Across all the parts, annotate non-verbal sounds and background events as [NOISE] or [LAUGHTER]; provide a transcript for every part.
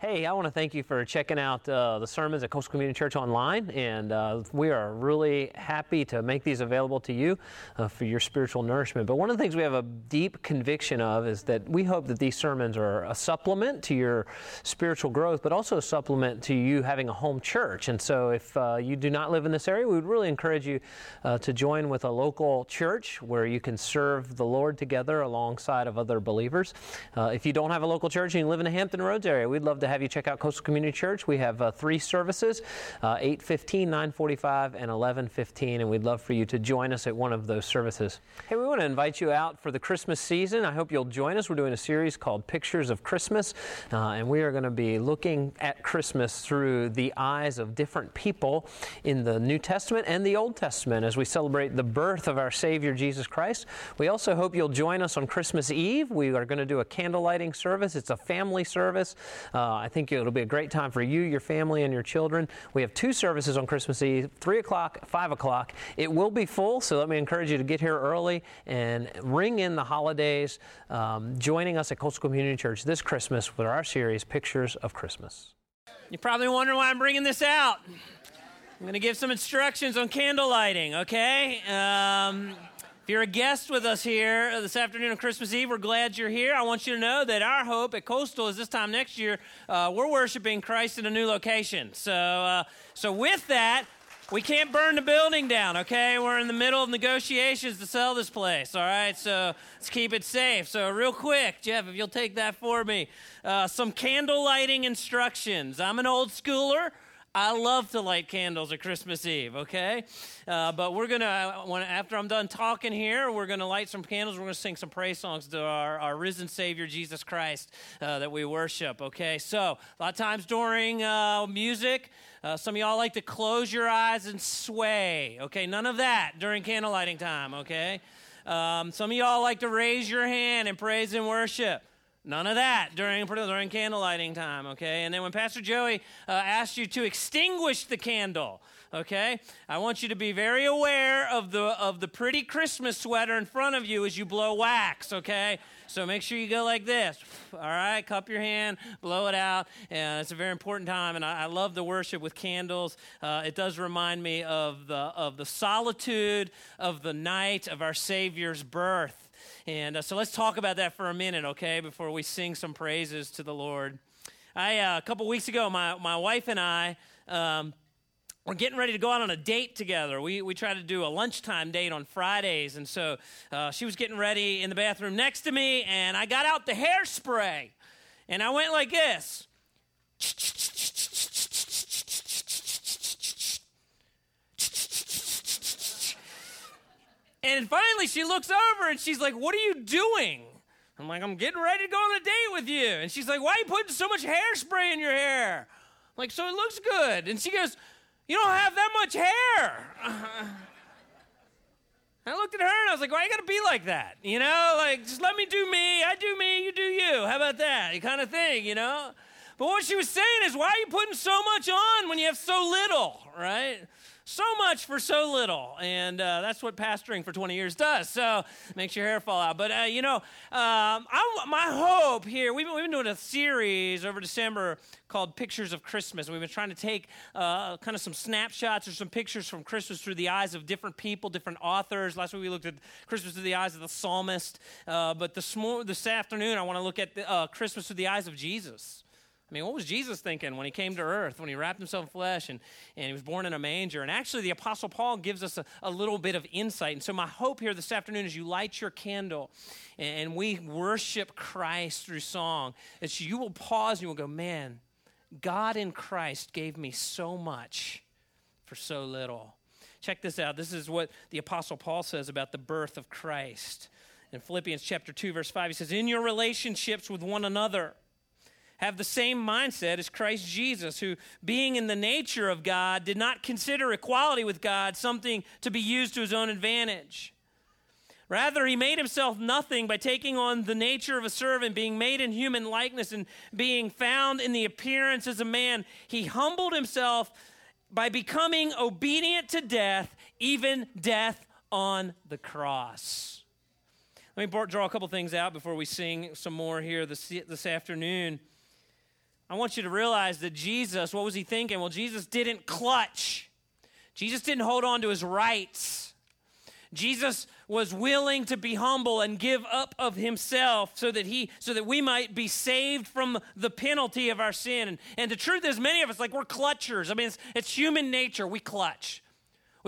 Hey, I want to thank you for checking out uh, the sermons at Coastal Community Church online, and uh, we are really happy to make these available to you uh, for your spiritual nourishment. But one of the things we have a deep conviction of is that we hope that these sermons are a supplement to your spiritual growth, but also a supplement to you having a home church. And so, if uh, you do not live in this area, we would really encourage you uh, to join with a local church where you can serve the Lord together alongside of other believers. Uh, if you don't have a local church and you live in the Hampton Roads area, we'd love to have you check out Coastal Community Church. We have uh, three services, uh, 815, 945, and 1115, and we'd love for you to join us at one of those services. Hey, we want to invite you out for the Christmas season. I hope you'll join us. We're doing a series called Pictures of Christmas, uh, and we are going to be looking at Christmas through the eyes of different people in the New Testament and the Old Testament as we celebrate the birth of our Savior Jesus Christ. We also hope you'll join us on Christmas Eve. We are going to do a candle lighting service. It's a family service. Uh, I think it'll be a great time for you, your family, and your children. We have two services on Christmas Eve 3 o'clock, 5 o'clock. It will be full, so let me encourage you to get here early and ring in the holidays, um, joining us at Coastal Community Church this Christmas with our series, Pictures of Christmas. You're probably wondering why I'm bringing this out. I'm going to give some instructions on candle lighting, okay? Um, if you're a guest with us here this afternoon on Christmas Eve, we're glad you're here. I want you to know that our hope at Coastal is this time next year, uh, we're worshiping Christ in a new location. So, uh, so with that, we can't burn the building down, okay? We're in the middle of negotiations to sell this place, all right? So let's keep it safe. So, real quick, Jeff, if you'll take that for me, uh, some candle lighting instructions. I'm an old schooler. I love to light candles at Christmas Eve, okay? Uh, but we're going to, when after I'm done talking here, we're going to light some candles. We're going to sing some praise songs to our, our risen Savior, Jesus Christ, uh, that we worship, okay? So, a lot of times during uh, music, uh, some of y'all like to close your eyes and sway, okay? None of that during candle lighting time, okay? Um, some of y'all like to raise your hand and praise and worship. None of that during, during candle lighting time, okay? And then when Pastor Joey uh, asks you to extinguish the candle, okay? I want you to be very aware of the, of the pretty Christmas sweater in front of you as you blow wax, okay? So make sure you go like this, all right? Cup your hand, blow it out. And it's a very important time, and I, I love the worship with candles. Uh, it does remind me of the, of the solitude of the night of our Savior's birth. And uh, so let's talk about that for a minute, okay, before we sing some praises to the Lord. I, uh, a couple weeks ago, my, my wife and I, um, we're getting ready to go out on a date together. We, we try to do a lunchtime date on Fridays. And so uh, she was getting ready in the bathroom next to me, and I got out the hairspray. And I went like this. And finally, she looks over and she's like, What are you doing? I'm like, I'm getting ready to go on a date with you. And she's like, Why are you putting so much hairspray in your hair? I'm like, so it looks good. And she goes, You don't have that much hair. [LAUGHS] I looked at her and I was like, Why you gotta be like that? You know, like, just let me do me. I do me, you do you. How about that? You kind of thing, you know? But what she was saying is, Why are you putting so much on when you have so little, right? So much for so little. And uh, that's what pastoring for 20 years does. So makes your hair fall out. But, uh, you know, um, I, my hope here, we've, we've, been doing a series over December called Pictures of Christmas. We've been trying to take uh, kind of some snapshots or some pictures from Christmas through the eyes of different people, different authors. Last week we looked at Christmas through the eyes of the psalmist. Uh, but this, this afternoon I want to look at the, uh, Christmas through the eyes of Jesus. I mean, what was Jesus thinking when he came to earth, when he wrapped himself in flesh and, and he was born in a manger? And actually, the Apostle Paul gives us a, a little bit of insight. And so, my hope here this afternoon is you light your candle and we worship Christ through song, is you will pause and you will go, man, God in Christ gave me so much for so little. Check this out. This is what the Apostle Paul says about the birth of Christ. In Philippians chapter 2, verse 5, he says, In your relationships with one another, have the same mindset as Christ Jesus, who, being in the nature of God, did not consider equality with God something to be used to his own advantage. Rather, he made himself nothing by taking on the nature of a servant, being made in human likeness, and being found in the appearance as a man. He humbled himself by becoming obedient to death, even death on the cross. Let me draw a couple things out before we sing some more here this, this afternoon. I want you to realize that Jesus, what was he thinking? Well, Jesus didn't clutch, Jesus didn't hold on to his rights. Jesus was willing to be humble and give up of himself so that he so that we might be saved from the penalty of our sin. And, and the truth is many of us like we're clutchers. I mean it's, it's human nature. We clutch.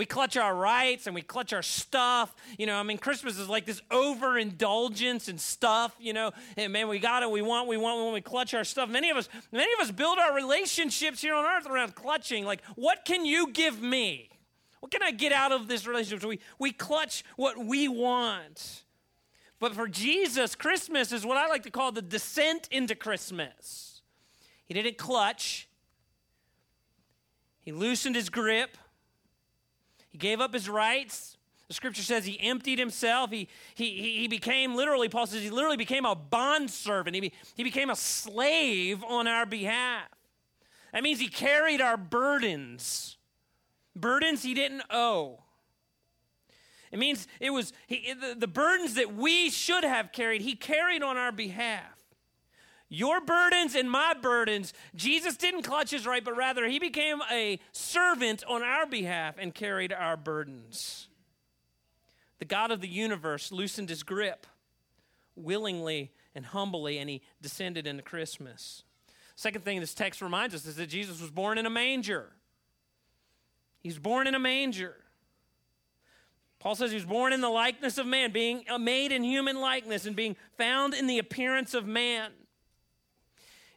We clutch our rights and we clutch our stuff. You know, I mean, Christmas is like this overindulgence and stuff, you know. And man, we got it, we want, we want, when we clutch our stuff. Many of us, many of us build our relationships here on earth around clutching. Like, what can you give me? What can I get out of this relationship? So we, we clutch what we want. But for Jesus, Christmas is what I like to call the descent into Christmas. He didn't clutch, he loosened his grip, he gave up his rights. The scripture says he emptied himself. He, he, he became literally, Paul says, he literally became a bondservant. He, be, he became a slave on our behalf. That means he carried our burdens burdens he didn't owe. It means it was he, the, the burdens that we should have carried, he carried on our behalf. Your burdens and my burdens, Jesus didn't clutch his right, but rather he became a servant on our behalf and carried our burdens. The God of the universe loosened his grip willingly and humbly, and he descended into Christmas. Second thing this text reminds us is that Jesus was born in a manger. He's born in a manger. Paul says he was born in the likeness of man, being made in human likeness and being found in the appearance of man.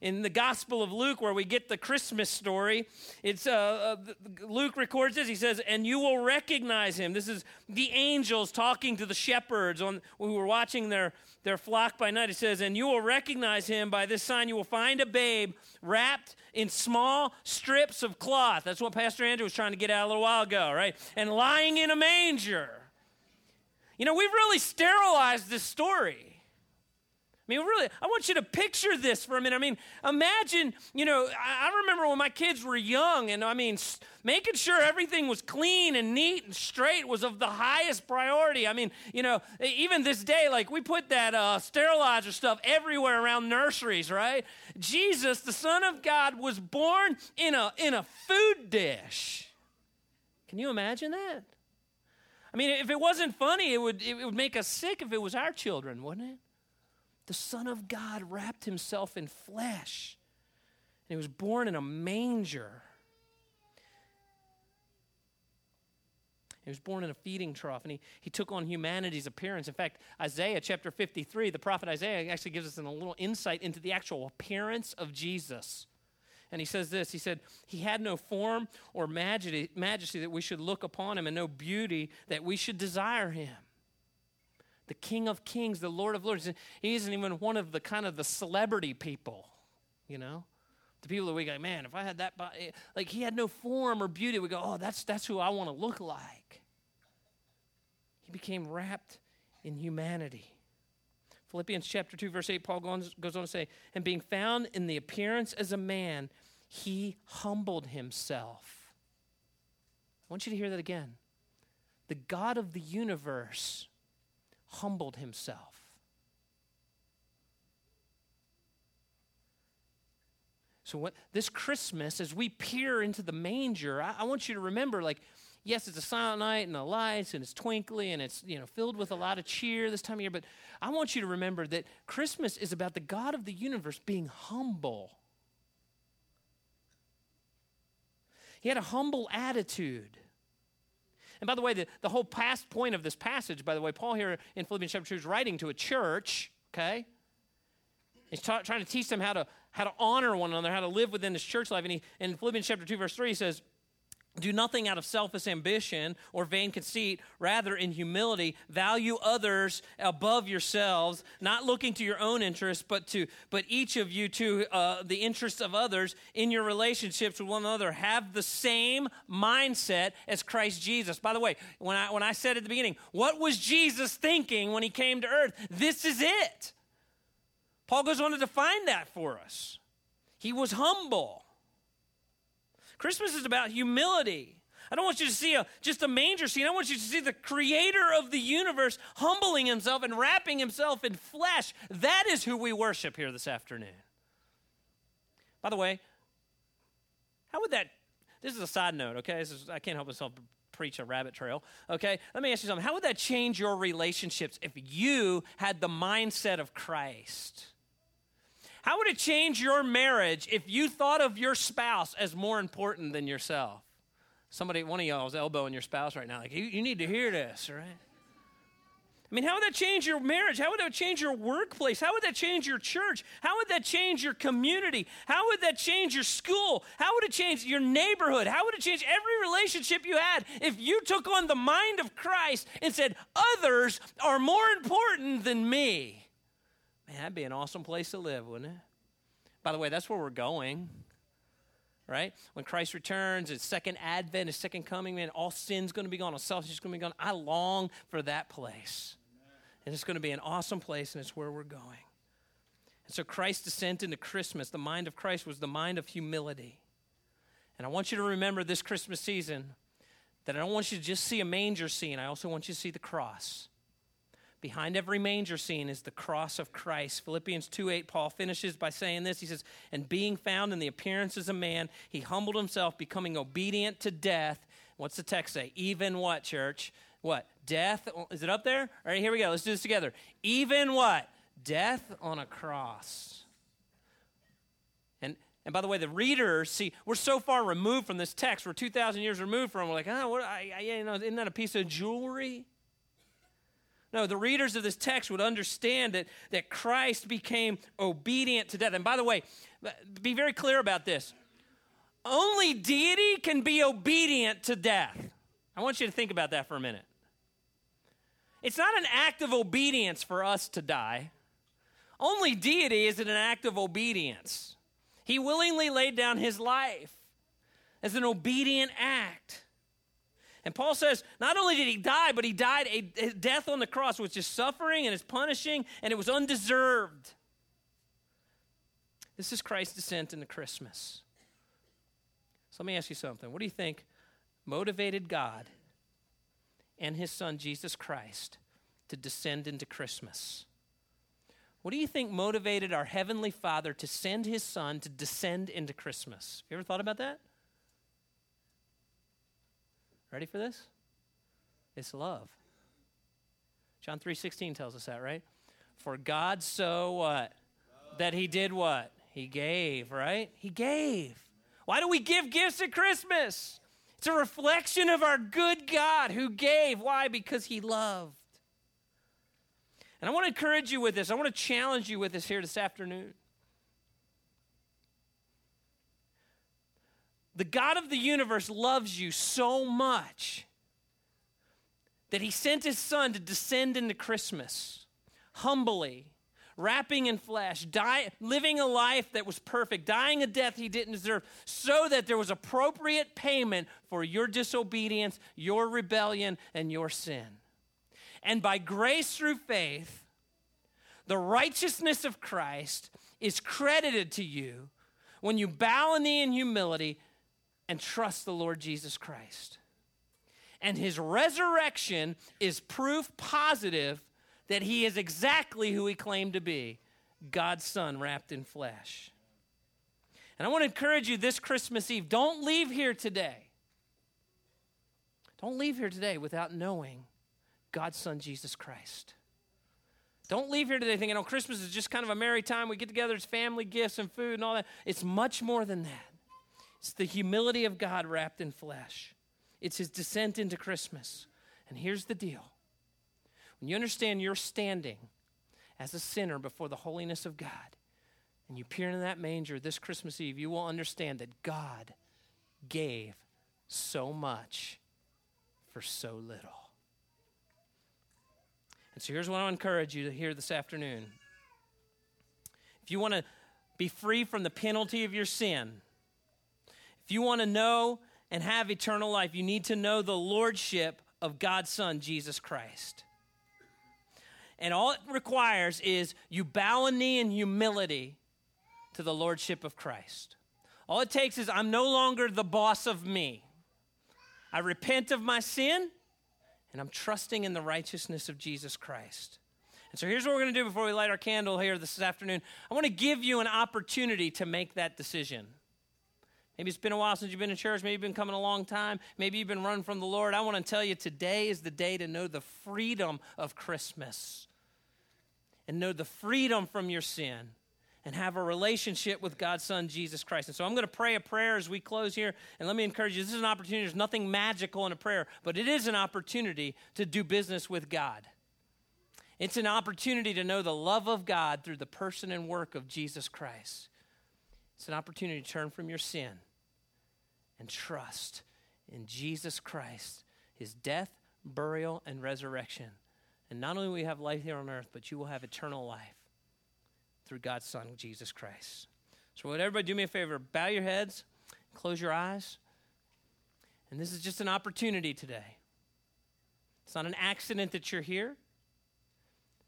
In the Gospel of Luke, where we get the Christmas story, it's uh, uh, Luke records this. He says, "And you will recognize him." This is the angels talking to the shepherds on who were watching their their flock by night. He says, And you will recognize him by this sign. You will find a babe wrapped in small strips of cloth. That's what Pastor Andrew was trying to get out a little while ago, right? And lying in a manger. You know, we've really sterilized this story. I mean, really, I want you to picture this for a minute. I mean, imagine, you know, I, remember when my kids were young, and I mean, making sure everything was clean and neat and straight was of the highest priority. I mean, you know, even this day, like we put that uh, sterilizer stuff everywhere around nurseries, right? Jesus, the Son of God, was born in a in a food dish. Can you imagine that? I mean, if it wasn't funny, it would it would make us sick if it was our children, wouldn't it? The Son of God wrapped himself in flesh. And he was born in a manger. He was born in a feeding trough, and he, he took on humanity's appearance. In fact, Isaiah chapter 53, the prophet Isaiah actually gives us a little insight into the actual appearance of Jesus. And he says this He said, He had no form or majesty, majesty that we should look upon him, and no beauty that we should desire him the King of Kings, the Lord of Lords. He isn't even one of the kind of the celebrity people, you know? The people that we go, man, if I had that body, eh, like he had no form or beauty, we go, oh, that's, that's who I want to look like. He became wrapped in humanity. Philippians chapter 2, verse 8, Paul goes, goes on to say, and being found in the appearance as a man, he humbled himself. I want you to hear that again. The God of the universe humbled himself. So what this Christmas, as we peer into the manger, I, I, want you to remember, like, yes, it's a silent night and the lights and it's twinkly and it's you know filled with a lot of cheer this time of year, but I want you to remember that Christmas is about the God of the universe being humble. He had a humble attitude. And by the way, the, the whole past point of this passage, by the way, Paul here in Philippians chapter 2 is writing to a church, okay? He's ta- trying to teach them how to, how to honor one another, how to live within this church life. And he, in Philippians chapter 2, verse 3, he says, do nothing out of selfish ambition or vain conceit. Rather, in humility, value others above yourselves, not looking to your own interests, but to but each of you to uh, the interests of others in your relationships with one another. Have the same mindset as Christ Jesus. By the way, when I when I said at the beginning, what was Jesus thinking when he came to earth? This is it. Paul goes on to define that for us. He was humble. Christmas is about humility. I don't want you to see a, just a manger scene. I want you to see the creator of the universe humbling himself and wrapping himself in flesh. That is who we worship here this afternoon. By the way, how would that? This is a side note, okay? Is, I can't help myself preach a rabbit trail, okay? Let me ask you something. How would that change your relationships if you had the mindset of Christ? How would it change your marriage if you thought of your spouse as more important than yourself? Somebody, one of y'all is elbowing your spouse right now, like, you, you need to hear this, right? I mean, how would that change your marriage? How would that change your workplace? How would that change your church? How would that change your community? How would that change your school? How would it change your neighborhood? How would it change every relationship you had if you took on the mind of Christ and said, Others are more important than me? Man, that'd be an awesome place to live, wouldn't it? By the way, that's where we're going right? When Christ returns, his second advent, his second coming, man, all sin's going to be gone, all selfishness is going to be gone. I long for that place. And it's going to be an awesome place, and it's where we're going. And so Christ's descent into Christmas, the mind of Christ was the mind of humility. And I want you to remember this Christmas season that I don't want you to just see a manger scene, I also want you to see the cross. Behind every manger scene is the cross of Christ. Philippians 2 8, Paul finishes by saying this. He says, And being found in the appearance as a man, he humbled himself, becoming obedient to death. What's the text say? Even what, church? What? Death? Is it up there? All right, here we go. Let's do this together. Even what? Death on a cross. And and by the way, the readers see we're so far removed from this text. We're two thousand years removed from. It. We're like, oh, what? I, I, you know, isn't that a piece of jewelry? No, the readers of this text would understand that, that Christ became obedient to death. And by the way, be very clear about this. Only deity can be obedient to death. I want you to think about that for a minute. It's not an act of obedience for us to die. Only deity is an act of obedience. He willingly laid down his life as an obedient act. And Paul says, not only did he die, but he died a, death on the cross, which is suffering and is punishing, and it was undeserved. This is Christ's descent into Christmas. So let me ask you something. What do you think motivated God and his son Jesus Christ to descend into Christmas. What do you think motivated our Heavenly Father to send his son to descend into Christmas? Have you ever thought about that? Ready for this? It's love. John 3:16 tells us that, right? For God so what? That he did what? He gave, right? He gave. Why do we give gifts at Christmas? It's a reflection of our good God who gave. Why? Because he loved. And I want to encourage you with this. I want to challenge you with this here this afternoon. The God of the universe loves you so much that he sent his son to descend into Christmas humbly wrapping in flesh, die, living a life that was perfect, dying a death he didn't deserve, so that there was appropriate payment for your disobedience, your rebellion, and your sin. And by grace through faith, the righteousness of Christ is credited to you when you bow knee in humility and trust the Lord Jesus Christ. And his resurrection is proof positive that he is exactly who he claimed to be God's Son wrapped in flesh. And I want to encourage you this Christmas Eve don't leave here today. Don't leave here today without knowing God's Son, Jesus Christ. Don't leave here today thinking, oh, Christmas is just kind of a merry time. We get together, it's family gifts and food and all that. It's much more than that. It's the humility of God wrapped in flesh, it's his descent into Christmas. And here's the deal when you understand your standing as a sinner before the holiness of God, and you peer into that manger this Christmas Eve, you will understand that God gave so much for so little. And so here's what I encourage you to hear this afternoon. If you want to be free from the penalty of your sin, if you want to know and have eternal life, you need to know the lordship of God's Son, Jesus Christ. And all it requires is you bow a knee in humility to the lordship of Christ. All it takes is I'm no longer the boss of me. I repent of my sin and I'm trusting in the righteousness of Jesus Christ. And so here's what we're going to do before we light our candle here this afternoon. I want to give you an opportunity to make that decision. Maybe it's been a while since you've been in church. Maybe you've been coming a long time. Maybe you've been running from the Lord. I want to tell you today is the day to know the freedom of Christmas and know the freedom from your sin and have a relationship with God's Son, Jesus Christ. And so I'm going to pray a prayer as we close here. And let me encourage you this is an opportunity. There's nothing magical in a prayer, but it is an opportunity to do business with God. It's an opportunity to know the love of God through the person and work of Jesus Christ. It's an opportunity to turn from your sin and trust in Jesus Christ, his death, burial, and resurrection. And not only will you have life here on earth, but you will have eternal life through God's Son, Jesus Christ. So, would everybody do me a favor? Bow your heads, close your eyes. And this is just an opportunity today. It's not an accident that you're here.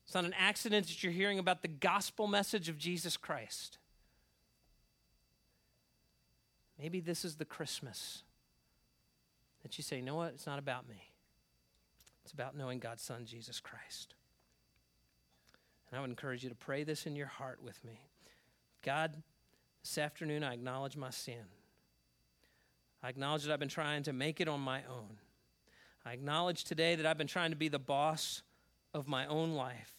It's not an accident that you're hearing about the gospel message of Jesus Christ. Maybe this is the Christmas that you say, you know what? It's not about me. It's about knowing God's Son, Jesus Christ. And I would encourage you to pray this in your heart with me. God, this afternoon I acknowledge my sin. I acknowledge that I've been trying to make it on my own. I acknowledge today that I've been trying to be the boss of my own life.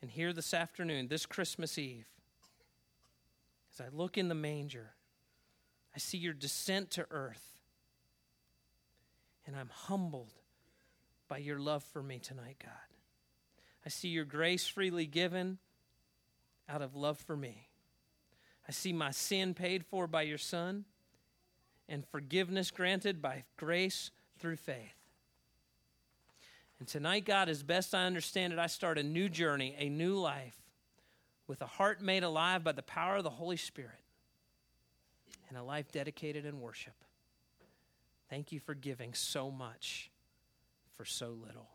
And here this afternoon, this Christmas Eve, as I look in the manger, I see your descent to earth. And I'm humbled by your love for me tonight, God. I see your grace freely given out of love for me. I see my sin paid for by your Son and forgiveness granted by grace through faith. And tonight, God, as best I understand it, I start a new journey, a new life, with a heart made alive by the power of the Holy Spirit, and a life dedicated in worship. Thank you for giving so much for so little.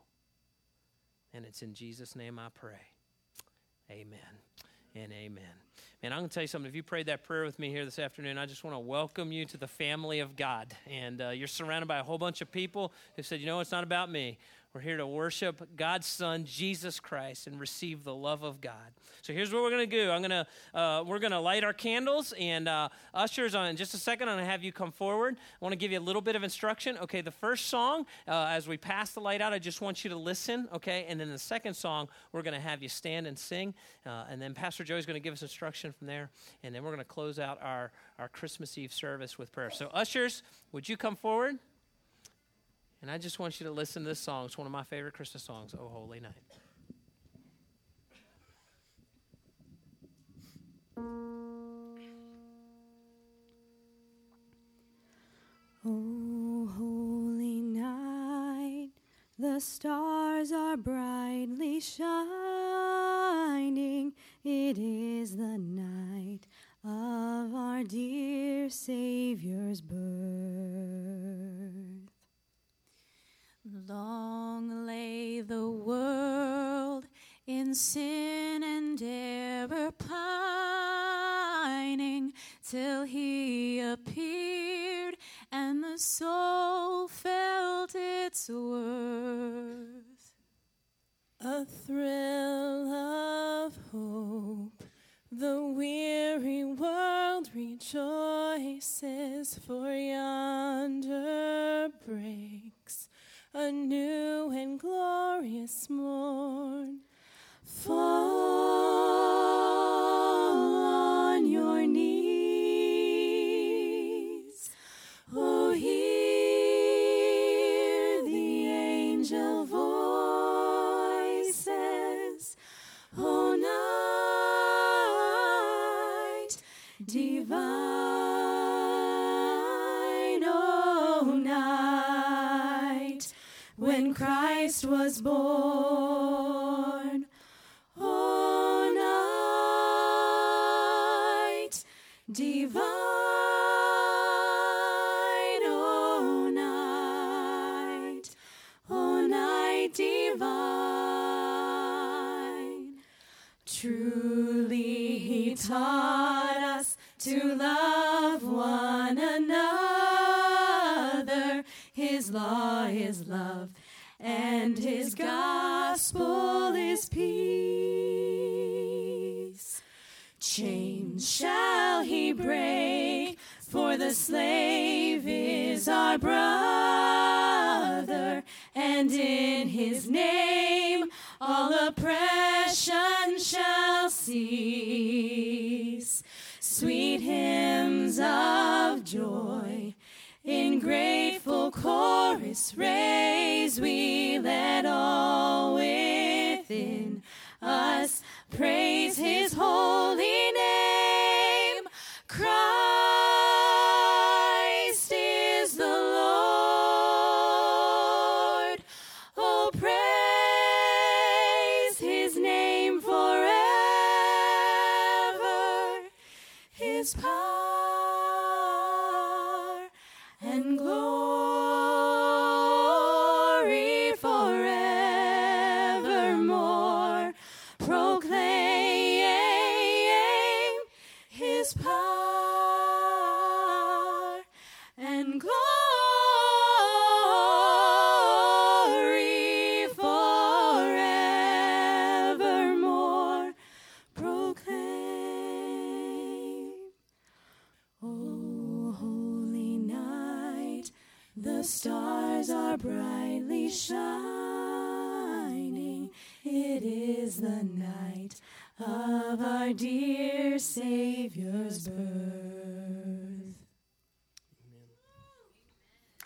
And it's in Jesus' name I pray. Amen and amen. And I'm going to tell you something. If you prayed that prayer with me here this afternoon, I just want to welcome you to the family of God. And uh, you're surrounded by a whole bunch of people who said, you know, it's not about me. We're here to worship God's Son, Jesus Christ, and receive the love of God. So here's what we're going to do. I'm going to uh, we're going to light our candles, and uh, ushers on in just a second. I'm going to have you come forward. I want to give you a little bit of instruction. Okay, the first song, uh, as we pass the light out, I just want you to listen. Okay, and then the second song, we're going to have you stand and sing, uh, and then Pastor Joey's going to give us instruction from there, and then we're going to close out our our Christmas Eve service with prayer. So ushers, would you come forward? And I just want you to listen to this song. It's one of my favorite Christmas songs, Oh Holy Night. Oh, holy night, the stars are brightly shining. It is the night of our dear Savior's birth. In sin and error pining till he appeared and the soul felt its worth. A thrill of hope, the weary world rejoices, for when Christ was born. slave is our brother, and in his name all oppression shall cease. Sweet hymns of joy. In grateful chorus raise, we let all within us praise his holy The stars are brightly shining. It is the night of our dear Savior's birth. Amen.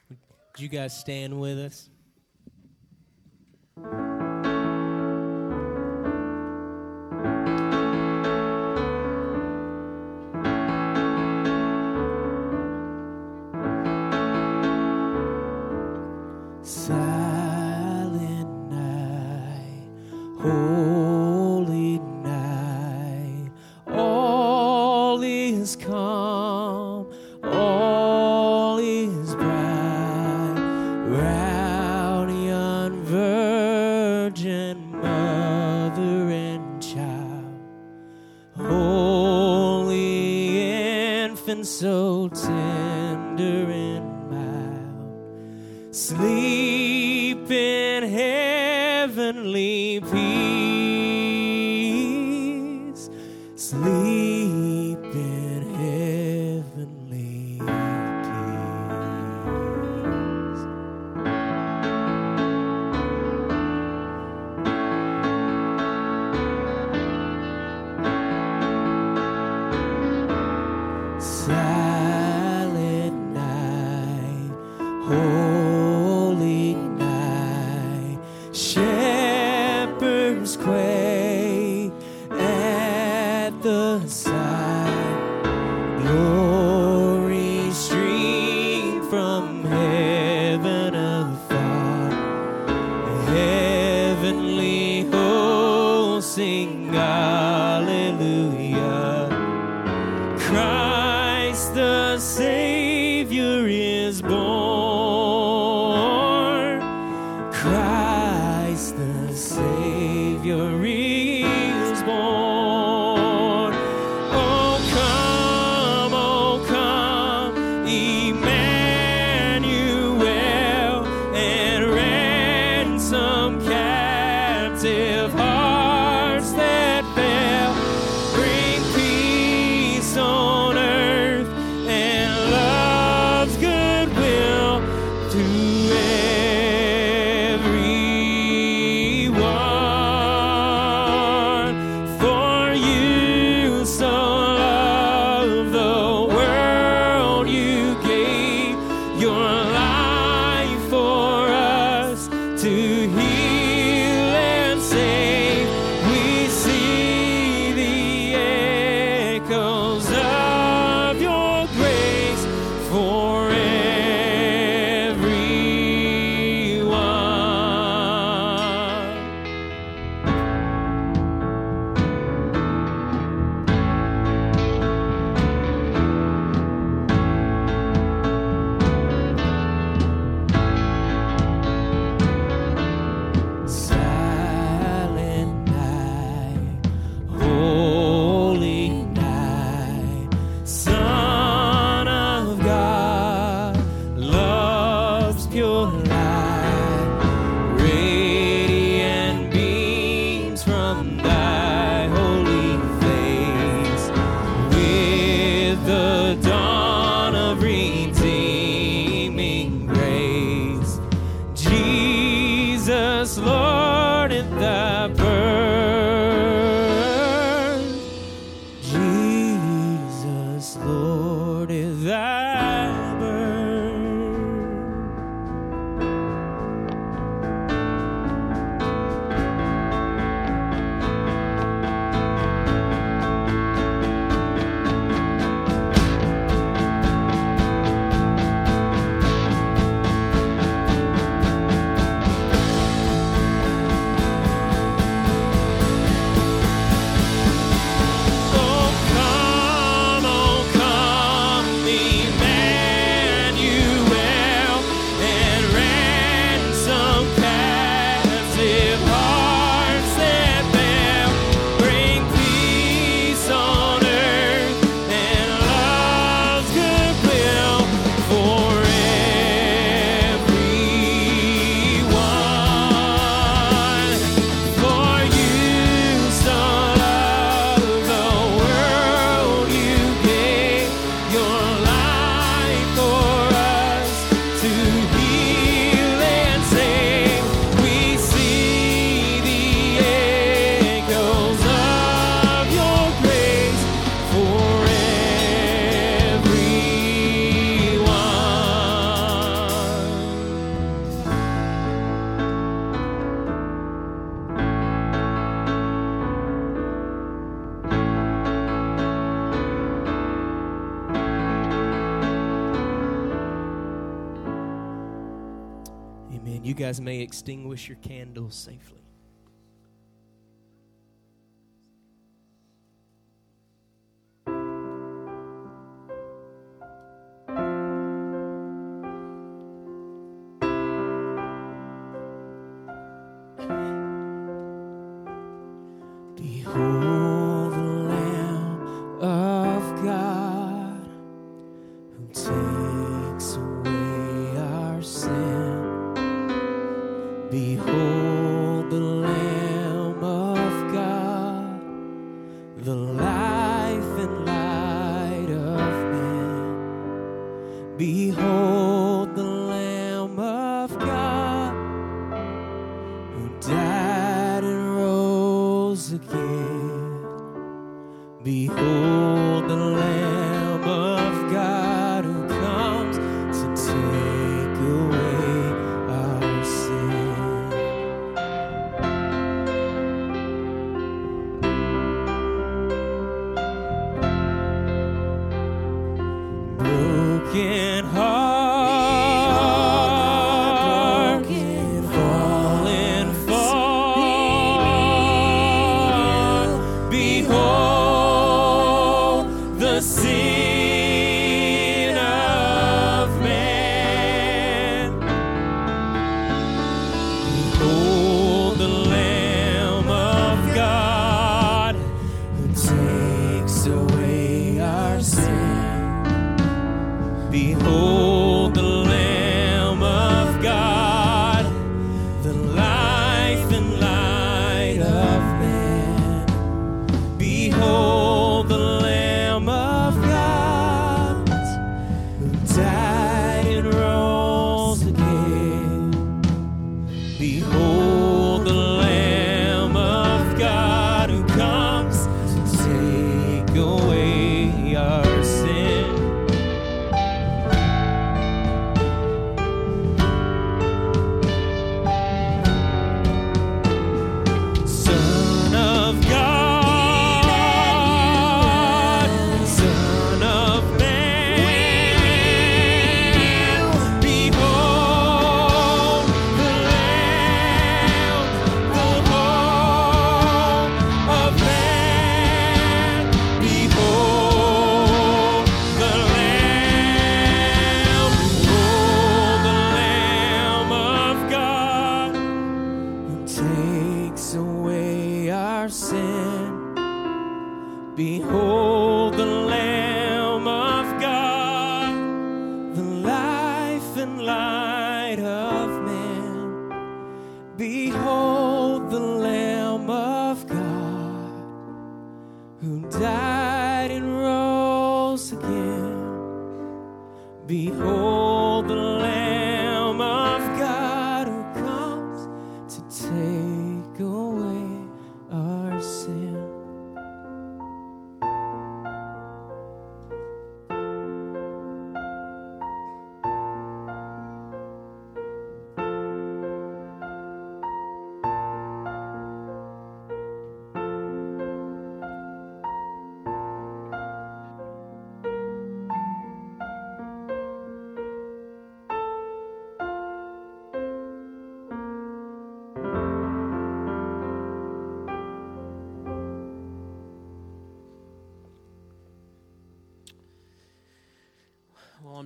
Would you guys stand with us? sleep in heavenly peace. Extinguish your candles safely.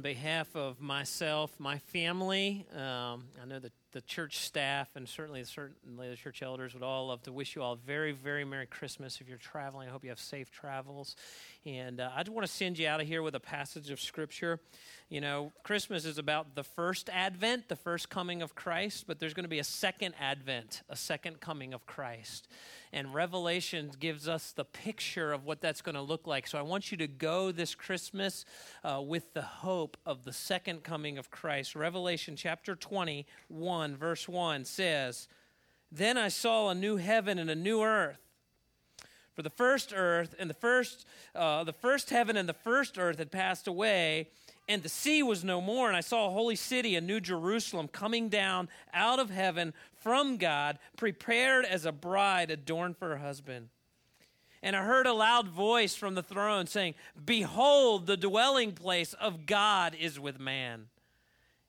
On behalf of myself, my family, um, I know that the church staff and certainly certainly the church elders would all love to wish you all a very, very Merry Christmas. If you're traveling, I hope you have safe travels. And uh, I just want to send you out of here with a passage of Scripture. You know, Christmas is about the first advent, the first coming of Christ, but there's going to be a second advent, a second coming of Christ. And Revelation gives us the picture of what that's going to look like. So I want you to go this Christmas uh, with the hope of the second coming of Christ. Revelation chapter 21, verse 1 says, Then I saw a new heaven and a new earth. For the first earth and the first, uh, the first heaven and the first earth had passed away, and the sea was no more. And I saw a holy city, a new Jerusalem, coming down out of heaven from God, prepared as a bride adorned for her husband. And I heard a loud voice from the throne saying, Behold, the dwelling place of God is with man.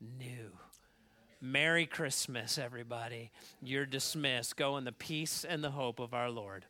new. Merry Christmas, everybody. You're dismissed. Go in the peace and the hope of our Lord.